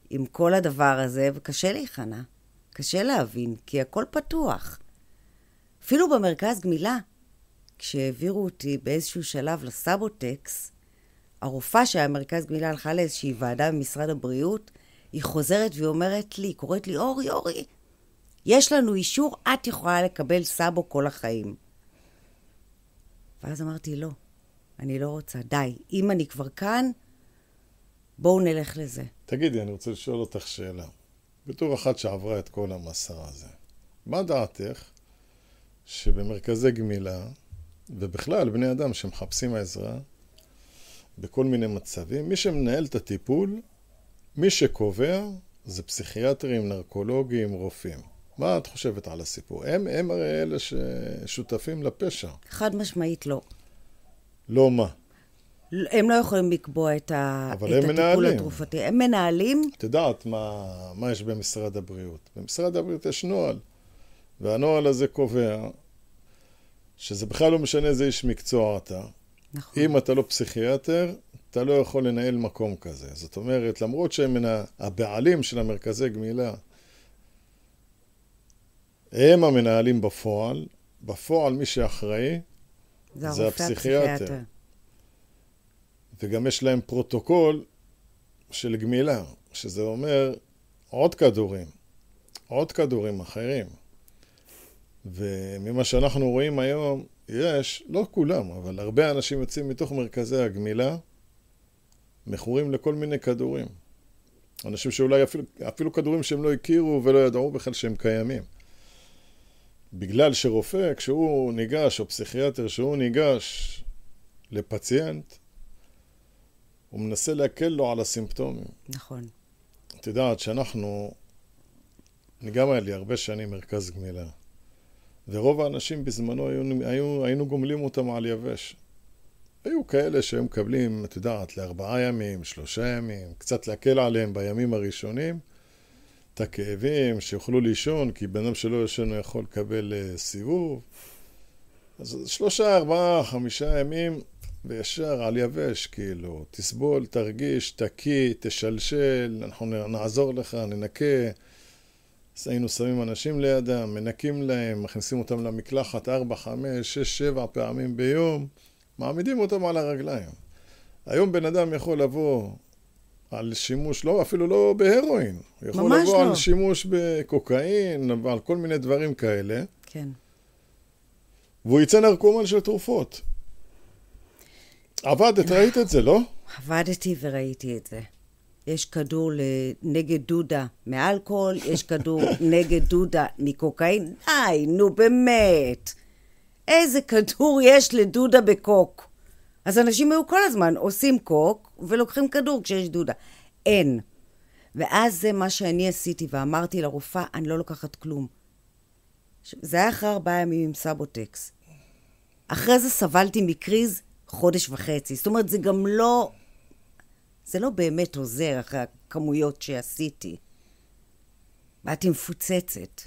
עם כל הדבר הזה, וקשה להיכנע. קשה להבין, כי הכל פתוח. אפילו במרכז גמילה, כשהעבירו אותי באיזשהו שלב לסבוטקס, הרופאה שהיה מרכז גמילה הלכה לאיזושהי ועדה במשרד הבריאות, היא חוזרת והיא אומרת לי, קוראת לי, אורי, אורי, יש לנו אישור, את יכולה לקבל סאבו כל החיים. ואז אמרתי, לא, אני לא רוצה, די. אם אני כבר כאן, בואו נלך לזה. תגידי, אני רוצה לשאול אותך שאלה. בתור אחת שעברה את כל המסע הזה, מה דעתך שבמרכזי גמילה, ובכלל בני אדם שמחפשים עזרה, בכל מיני מצבים, מי שמנהל את הטיפול, מי שקובע, זה פסיכיאטרים, נרקולוגים, רופאים. מה את חושבת על הסיפור? הם, הם הרי אלה ששותפים לפשע. חד משמעית לא. לא מה. הם לא יכולים לקבוע את, ה... את הטיפול מנהלים. התרופתי. הם מנהלים, את יודעת מה, מה יש במשרד הבריאות. במשרד הבריאות יש נוהל, והנוהל הזה קובע שזה בכלל לא משנה איזה איש מקצוע אתה. נכון. אם אתה לא פסיכיאטר, אתה לא יכול לנהל מקום כזה. זאת אומרת, למרות שהם מנה- הבעלים של המרכזי גמילה, הם המנהלים בפועל, בפועל מי שאחראי, זה זה. הפסיכיאטר. וגם יש להם פרוטוקול של גמילה, שזה אומר עוד כדורים, עוד כדורים אחרים. וממה שאנחנו רואים היום, יש, לא כולם, אבל הרבה אנשים יוצאים מתוך מרכזי הגמילה, מכורים לכל מיני כדורים. אנשים שאולי אפילו, אפילו כדורים שהם לא הכירו ולא ידעו בכלל שהם קיימים. בגלל שרופא, כשהוא ניגש, או פסיכיאטר, שהוא ניגש לפציינט, הוא מנסה להקל לו על הסימפטומים. נכון. את יודעת שאנחנו, אני גם היה לי הרבה שנים מרכז גמילה, ורוב האנשים בזמנו היו, היו, היינו גומלים אותם על יבש. היו כאלה שהיו מקבלים, את יודעת, לארבעה ימים, שלושה ימים, קצת להקל עליהם בימים הראשונים, את הכאבים, שיוכלו לישון, כי בן אדם שלא ישן הוא יכול לקבל uh, סיבוב. אז שלושה, ארבעה, חמישה ימים, וישר על יבש, כאילו, תסבול, תרגיש, תקיא, תשלשל, אנחנו נעזור לך, ננקה. אז היינו שמים אנשים לידם, מנקים להם, מכניסים אותם למקלחת ארבע, חמש, שש, שבע פעמים ביום, מעמידים אותם על הרגליים. היום בן אדם יכול לבוא על שימוש, לא, אפילו לא בהרואין. הוא יכול ממש לבוא לא. על שימוש בקוקאין, ועל כל מיני דברים כאלה, כן. והוא יצא נרקומן של תרופות. עבדת, ראית את זה, לא? עבדתי וראיתי את זה. יש כדור נגד דודה מאלכוהול, יש כדור נגד דודה מקוקאין. די, נו באמת. איזה כדור יש לדודה בקוק? אז אנשים היו כל הזמן עושים קוק ולוקחים כדור כשיש דודה. אין. ואז זה מה שאני עשיתי, ואמרתי לרופאה, אני לא לוקחת כלום. זה היה אחרי ארבעה ימים עם סבוטקס. אחרי זה סבלתי מקריז חודש וחצי. זאת אומרת, זה גם לא... זה לא באמת עוזר אחרי הכמויות שעשיתי. באתי מפוצצת.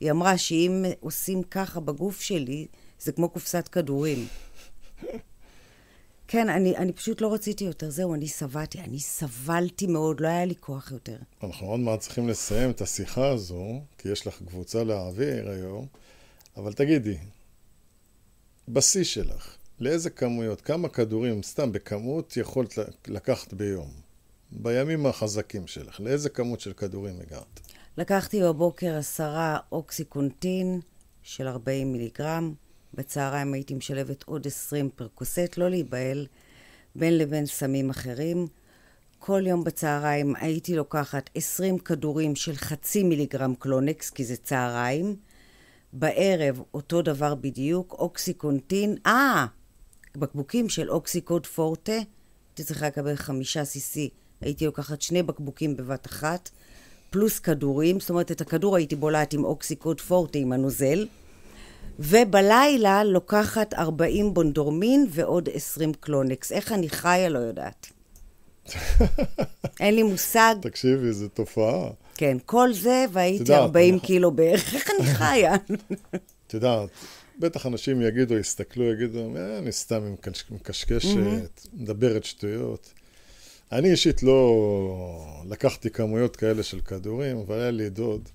היא אמרה שאם עושים ככה בגוף שלי, זה כמו קופסת כדורים. כן, אני, אני פשוט לא רציתי יותר. זהו, אני שבעתי. אני סבלתי מאוד, לא היה לי כוח יותר. אנחנו עוד מעט צריכים לסיים את השיחה הזו, כי יש לך קבוצה להעביר היום, אבל תגידי, בשיא שלך, לאיזה כמויות, כמה כדורים, סתם בכמות, יכולת לקחת ביום? בימים החזקים שלך, לאיזה כמות של כדורים הגעת? לקחתי בבוקר עשרה אוקסיקונטין של 40 מיליגרם. בצהריים הייתי משלבת עוד 20 פרקוסט, לא להיבהל, בין לבין סמים אחרים. כל יום בצהריים הייתי לוקחת 20 כדורים של חצי מיליגרם קלונקס, כי זה צהריים. בערב אותו דבר בדיוק, אוקסיקונטין, אה, בקבוקים של אוקסיקוד פורטה, הייתי צריכה לקבל חמישה cc, הייתי לוקחת שני בקבוקים בבת אחת, פלוס כדורים, זאת אומרת את הכדור הייתי בולעת עם אוקסיקוד פורטה עם הנוזל. ובלילה לוקחת 40 בונדורמין ועוד 20 קלונקס. איך אני חיה לא יודעת. אין לי מושג. תקשיבי, זו תופעה. כן, כל זה, והייתי 40 אנחנו... קילו בערך. איך אני חיה? את יודעת, בטח אנשים יגידו, יסתכלו, יגידו, אה, אני סתם מקשקשת, מדברת שטויות. אני אישית לא לקחתי כמויות כאלה של כדורים, אבל היה לי דוד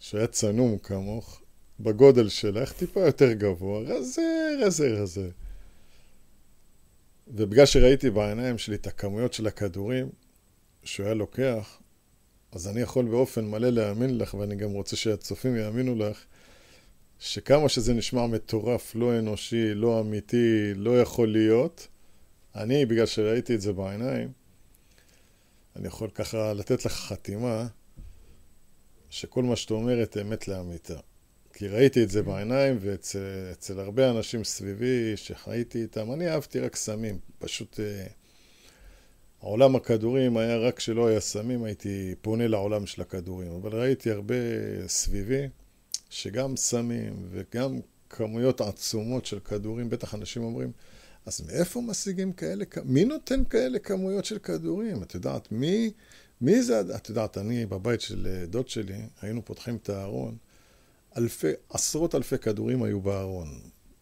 שהיה צנום כמוך, בגודל שלך, טיפה יותר גבוה, רזה, רזה, רזה. ובגלל שראיתי בעיניים שלי את הכמויות של הכדורים שהוא היה לוקח, אז אני יכול באופן מלא להאמין לך, ואני גם רוצה שהצופים יאמינו לך, שכמה שזה נשמע מטורף, לא אנושי, לא אמיתי, לא יכול להיות, אני, בגלל שראיתי את זה בעיניים, אני יכול ככה לתת לך חתימה שכל מה שאת אומרת אמת לאמיתה. כי ראיתי את זה בעיניים, ואצל הרבה אנשים סביבי שחייתי איתם, אני אהבתי רק סמים. פשוט אה, עולם הכדורים היה רק כשלא היה סמים, הייתי פונה לעולם של הכדורים. אבל ראיתי הרבה סביבי, שגם סמים וגם כמויות עצומות של כדורים, בטח אנשים אומרים, אז מאיפה משיגים כאלה, מי נותן כאלה כמויות של כדורים? את יודעת, מי, מי זה, את יודעת, אני בבית של אה, דוד שלי, היינו פותחים את הארון, אלפי, עשרות אלפי כדורים היו בארון,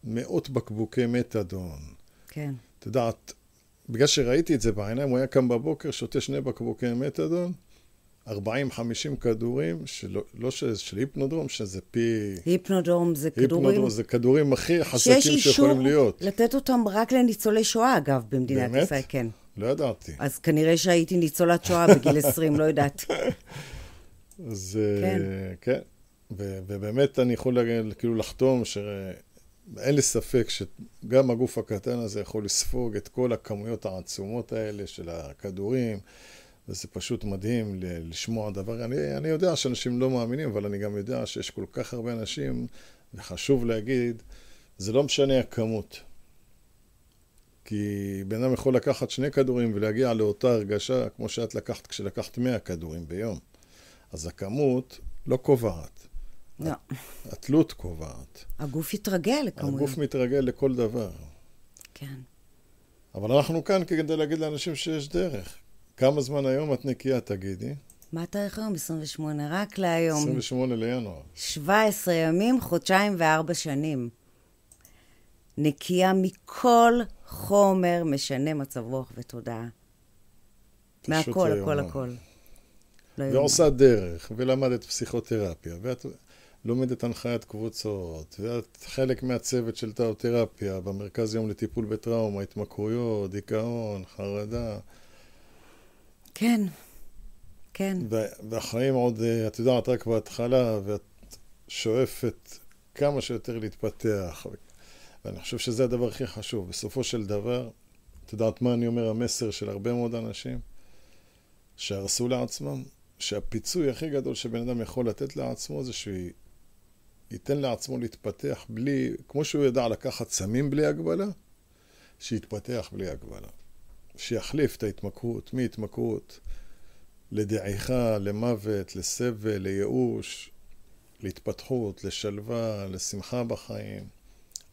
מאות בקבוקי מתדון. כן. את יודעת, בגלל שראיתי את זה בעיניים, הוא היה קם בבוקר, שותה שני בקבוקי מתדון, 40-50 כדורים, שלא, לא ש, של היפנודרום, שזה פי... היפנודרום זה כדורים... היפנודרום זה כדורים הכי חזקים שיכולים להיות. שיש אישור לתת אותם רק לניצולי שואה, אגב, במדינת באמת? ישראל, כן. לא ידעתי. אז כנראה שהייתי ניצולת שואה בגיל 20, לא יודעת. אז כן. כן. ו- ובאמת אני יכול להגיד, כאילו לחתום שאין לי ספק שגם הגוף הקטן הזה יכול לספוג את כל הכמויות העצומות האלה של הכדורים, וזה פשוט מדהים לשמוע דבר. אני, אני יודע שאנשים לא מאמינים, אבל אני גם יודע שיש כל כך הרבה אנשים, וחשוב להגיד, זה לא משנה הכמות. כי בן אדם יכול לקחת שני כדורים ולהגיע לאותה הרגשה כמו שאת לקחת כשלקחת 100 כדורים ביום. אז הכמות לא קובעת. לא. התלות קובעת. הגוף יתרגל לכמויות. הגוף מתרגל לכל דבר. כן. אבל אנחנו כאן כדי להגיד לאנשים שיש דרך. כמה זמן היום את נקייה, תגידי? מה התאריך היום? 28, רק להיום. 28 לינואר. 17 ימים, חודשיים וארבע שנים. נקייה מכל חומר משנה מצב רוח ותודעה. מהכל, הכל, הכל. לא ועושה דרך, ולמדת פסיכותרפיה, ואת לומדת הנחיית קבוצות, ואת חלק מהצוות של תאותרפיה במרכז יום לטיפול בטראומה, התמכרויות, דיכאון, חרדה. כן, כן. והחיים עוד, אה, את יודעת, רק בהתחלה, ואת שואפת כמה שיותר להתפתח. ואני חושב שזה הדבר הכי חשוב. בסופו של דבר, את יודעת מה אני אומר, המסר של הרבה מאוד אנשים שהרסו לעצמם, שהפיצוי הכי גדול שבן אדם יכול לתת לעצמו זה שהוא ייתן לעצמו להתפתח בלי, כמו שהוא ידע לקחת סמים בלי הגבלה, שיתפתח בלי הגבלה. שיחליף את ההתמכרות מהתמכרות לדעיכה, למוות, לסבל, לייאוש, להתפתחות, לשלווה, לשמחה בחיים,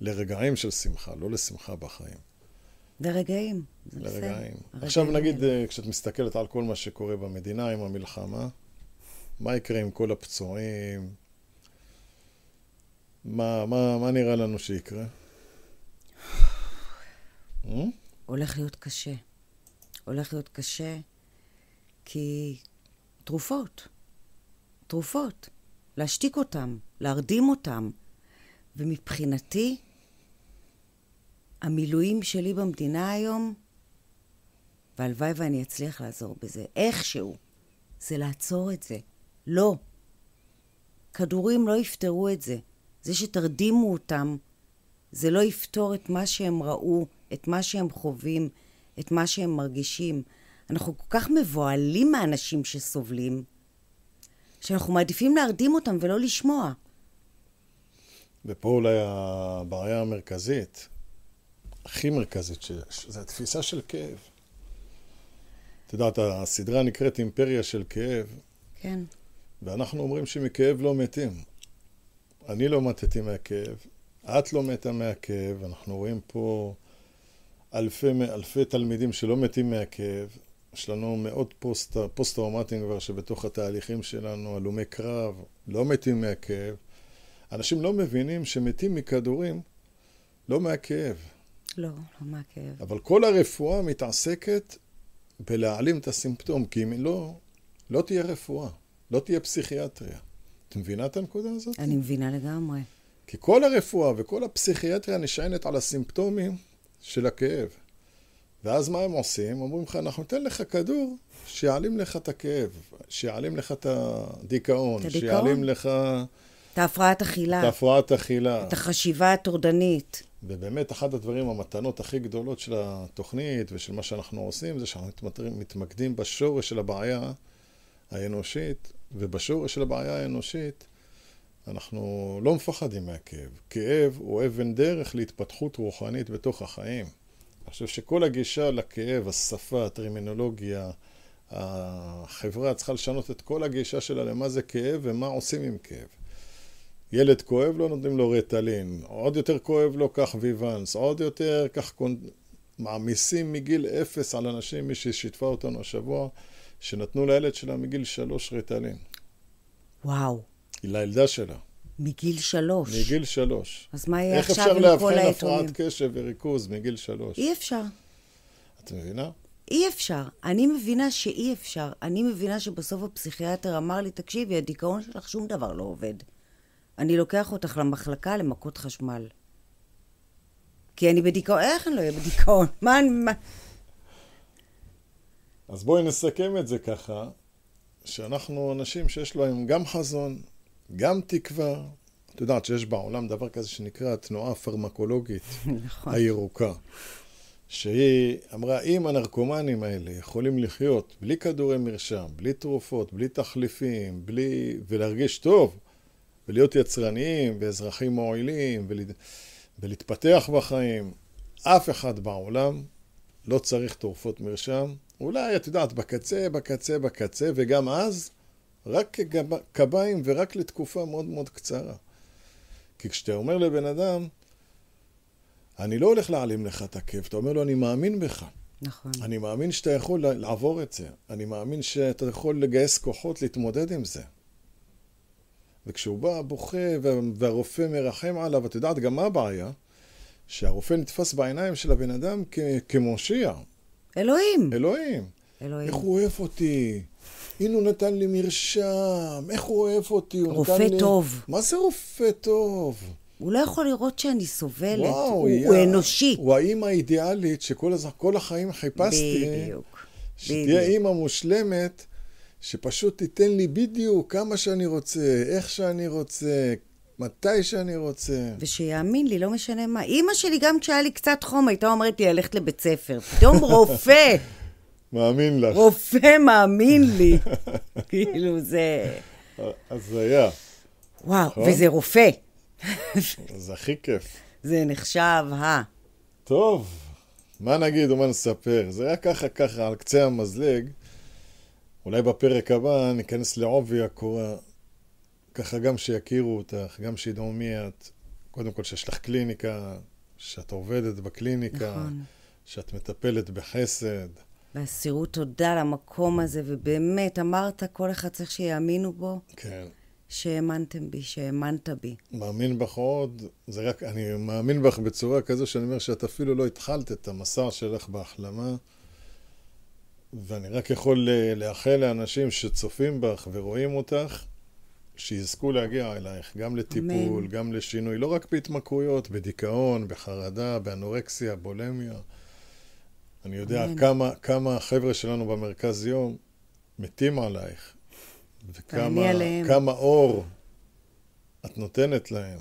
לרגעים של שמחה, לא לשמחה בחיים. לרגעים, בסדר. לרגעים. עכשיו נגיד, אה, כשאת מסתכלת על כל מה שקורה במדינה עם המלחמה, מה יקרה עם כל הפצועים? מה, מה, מה נראה לנו שיקרה? אה? הולך להיות קשה. הולך להיות קשה כי תרופות, תרופות, להשתיק אותם, להרדים אותם. ומבחינתי, המילואים שלי במדינה היום, והלוואי ואני אצליח לעזור בזה, איכשהו, זה לעצור את זה. לא. כדורים לא יפתרו את זה. זה שתרדימו אותם, זה לא יפתור את מה שהם ראו, את מה שהם חווים, את מה שהם מרגישים. אנחנו כל כך מבוהלים מאנשים שסובלים, שאנחנו מעדיפים להרדים אותם ולא לשמוע. ופה אולי הבעיה המרכזית, הכי מרכזית שיש, זה התפיסה של כאב. את יודעת, הסדרה נקראת אימפריה של כאב. כן. ואנחנו אומרים שמכאב לא מתים. אני לא מתתי מהכאב, את לא מתה מהכאב, אנחנו רואים פה אלפי, אלפי תלמידים שלא מתים מהכאב. יש לנו מאות פוסט, פוסט-טראומטיים כבר שבתוך התהליכים שלנו, הלומי קרב, לא מתים מהכאב. אנשים לא מבינים שמתים מכדורים, לא מהכאב. לא, לא מהכאב. אבל כל הרפואה מתעסקת בלהעלים את הסימפטום, כי אם לא, לא תהיה רפואה, לא תהיה פסיכיאטריה. את מבינה את הנקודה הזאת? אני מבינה לגמרי. כי כל הרפואה וכל הפסיכיאטריה נשענת על הסימפטומים של הכאב. ואז מה הם עושים? אומרים לך, אנחנו ניתן לך כדור שיעלים לך את הכאב, שיעלים לך את הדיכאון, את הדיכאון? שיעלים לך... את ההפרעת אכילה. את ההפרעת אכילה. את החשיבה הטורדנית. ובאמת, אחד הדברים, המתנות הכי גדולות של התוכנית ושל מה שאנחנו עושים, זה שאנחנו מתמקדים בשורש של הבעיה האנושית, ובשורש של הבעיה האנושית אנחנו לא מפחדים מהכאב. כאב הוא אבן דרך להתפתחות רוחנית בתוך החיים. אני חושב שכל הגישה לכאב, השפה, הטרימינולוגיה, החברה צריכה לשנות את כל הגישה שלה למה זה כאב ומה עושים עם כאב. ילד כואב לו, נותנים לו רטלין. עוד יותר כואב לו, קח ויוונס. עוד יותר, קח. מעמיסים מגיל אפס על אנשים, מי ששיתפה אותנו השבוע, שנתנו לילד שלה מגיל שלוש רטלין. וואו. לילדה שלה. מגיל שלוש. מגיל שלוש. אז מה יהיה עכשיו עם כל היתומים? איך אפשר לאבחן הפרעת קשב וריכוז מגיל שלוש? אי אפשר. את מבינה? אי אפשר. אני מבינה שאי אפשר. אני מבינה שבסוף הפסיכיאטר אמר לי, תקשיבי, הדיכאון שלך שום דבר לא עובד. אני לוקח אותך למחלקה למכות חשמל. כי אני בדיכאון, איך אני לא אהיה בדיכאון? מה. מה... אז בואי נסכם את זה ככה, שאנחנו אנשים שיש להם גם חזון, גם תקווה. את יודעת שיש בעולם דבר כזה שנקרא התנועה הפרמקולוגית נכון. הירוקה. שהיא אמרה, אם הנרקומנים האלה יכולים לחיות בלי כדורי מרשם, בלי תרופות, בלי תחליפים, בלי... ולהרגיש טוב, ולהיות יצרניים ואזרחים מועילים, ול... ולהתפתח בחיים, אף אחד בעולם לא צריך תרופות מרשם. אולי, את יודעת, בקצה, בקצה, בקצה, וגם אז, רק כקביים ורק לתקופה מאוד מאוד קצרה. כי כשאתה אומר לבן אדם, אני לא הולך להעלים לך את הכיף, אתה אומר לו, אני מאמין בך. נכון. אני מאמין שאתה יכול לעבור את זה. אני מאמין שאתה יכול לגייס כוחות להתמודד עם זה. וכשהוא בא בוכה והרופא מרחם עליו, את יודעת גם מה הבעיה? שהרופא נתפס בעיניים של הבן אדם כמושיע. אלוהים. אלוהים. אלוהים. איך הוא אוהב אותי? הנה הוא נתן לי מרשם, איך הוא אוהב אותי? הוא רופא נתן טוב. לי... מה זה רופא טוב? הוא לא יכול לראות שאני סובלת, וואו, הוא, היה... הוא אנושי. הוא האימא האידיאלית שכל הז... החיים חיפשתי. בדיוק. שתהיה אימא מושלמת, שפשוט תיתן לי בדיוק כמה שאני רוצה, איך שאני רוצה, מתי שאני רוצה. ושיאמין לי, לא משנה מה. אימא שלי, גם כשהיה לי קצת חום, הייתה אומרת לי ללכת לבית ספר. פתאום רופא. מאמין לך. רופא מאמין לי. כאילו, זה... הזיה. וואו, נכון? וזה רופא. זה הכי כיף. זה נחשב, אה. טוב, מה נגיד ומה נספר? זה היה ככה ככה על קצה המזלג. אולי בפרק הבא ניכנס לעובי הקורה. ככה גם שיכירו אותך, גם שידעו מי את. קודם כל שיש לך קליניקה, שאת עובדת בקליניקה, נכון. שאת מטפלת בחסד. ואסירות תודה למקום הזה, ובאמת, אמרת, כל אחד צריך שיאמינו בו, כן. שהאמנתם בי, שהאמנת בי. מאמין בך עוד, זה רק, אני מאמין בך בצורה כזו שאני אומר שאת אפילו לא התחלת את המסע שלך בהחלמה, ואני רק יכול אה, לאחל לאנשים שצופים בך ורואים אותך, שיזכו להגיע אלייך, גם לטיפול, אמן. גם לשינוי, לא רק בהתמכרויות, בדיכאון, בחרדה, באנורקסיה, בולמיה. אני יודע אמן. כמה, כמה החבר'ה שלנו במרכז יום מתים עלייך, וכמה אור את נותנת להם,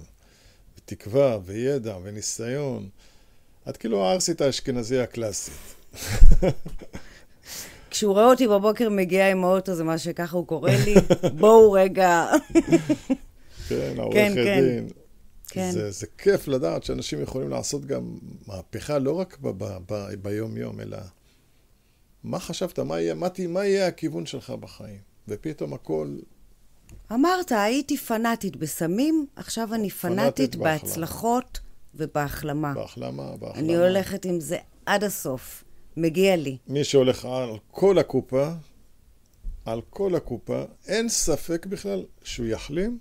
ותקווה, וידע, וניסיון. את כאילו הערסית האשכנזי הקלאסית. כשהוא רואה אותי בבוקר מגיעה עם האוטו, זה מה שככה הוא קורא לי, בואו רגע. כן, העורך כן, כן. דין. כן. זה, זה כיף לדעת שאנשים יכולים לעשות גם מהפכה, לא רק ב- ב- ב- ביום-יום, אלא מה חשבת, מה יהיה, מה, תה- מה יהיה הכיוון שלך בחיים? ופתאום הכל, אמרת, הייתי פנאטית בסמים, עכשיו אני פנאטית. בהצלחות ובהחלמה. בהחלמה, בהחלמה. אני הולכת עם זה עד הסוף. מגיע לי. מי שהולך על כל הקופה, על כל הקופה, אין ספק בכלל שהוא יחלים,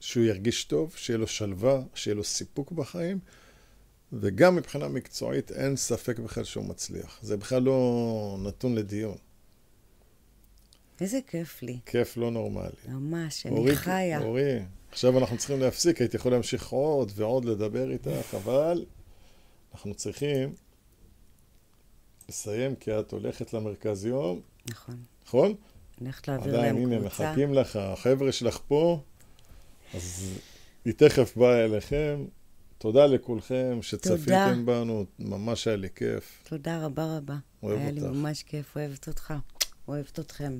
שהוא ירגיש טוב, שיהיה לו שלווה, שיהיה לו סיפוק בחיים, וגם מבחינה מקצועית אין ספק בכלל שהוא מצליח. זה בכלל לא נתון לדיון. איזה כיף לי. כיף לא נורמלי. ממש, אני אורי, חיה. אורי, עכשיו אנחנו צריכים להפסיק, הייתי יכול להמשיך עוד ועוד לדבר איתך, אבל אנחנו צריכים לסיים, כי את הולכת למרכז יום, נכון. נכון? הולכת להעביר עדיין, להם הנה, קבוצה. מחכים לך, החבר'ה שלך פה, אז היא תכף באה אליכם. תודה לכולכם שצפיתם. בנו, ממש היה לי כיף. תודה רבה רבה. אוהב היה לי אותך. ממש כיף, אוהבת אותך. אוהבת אתכם.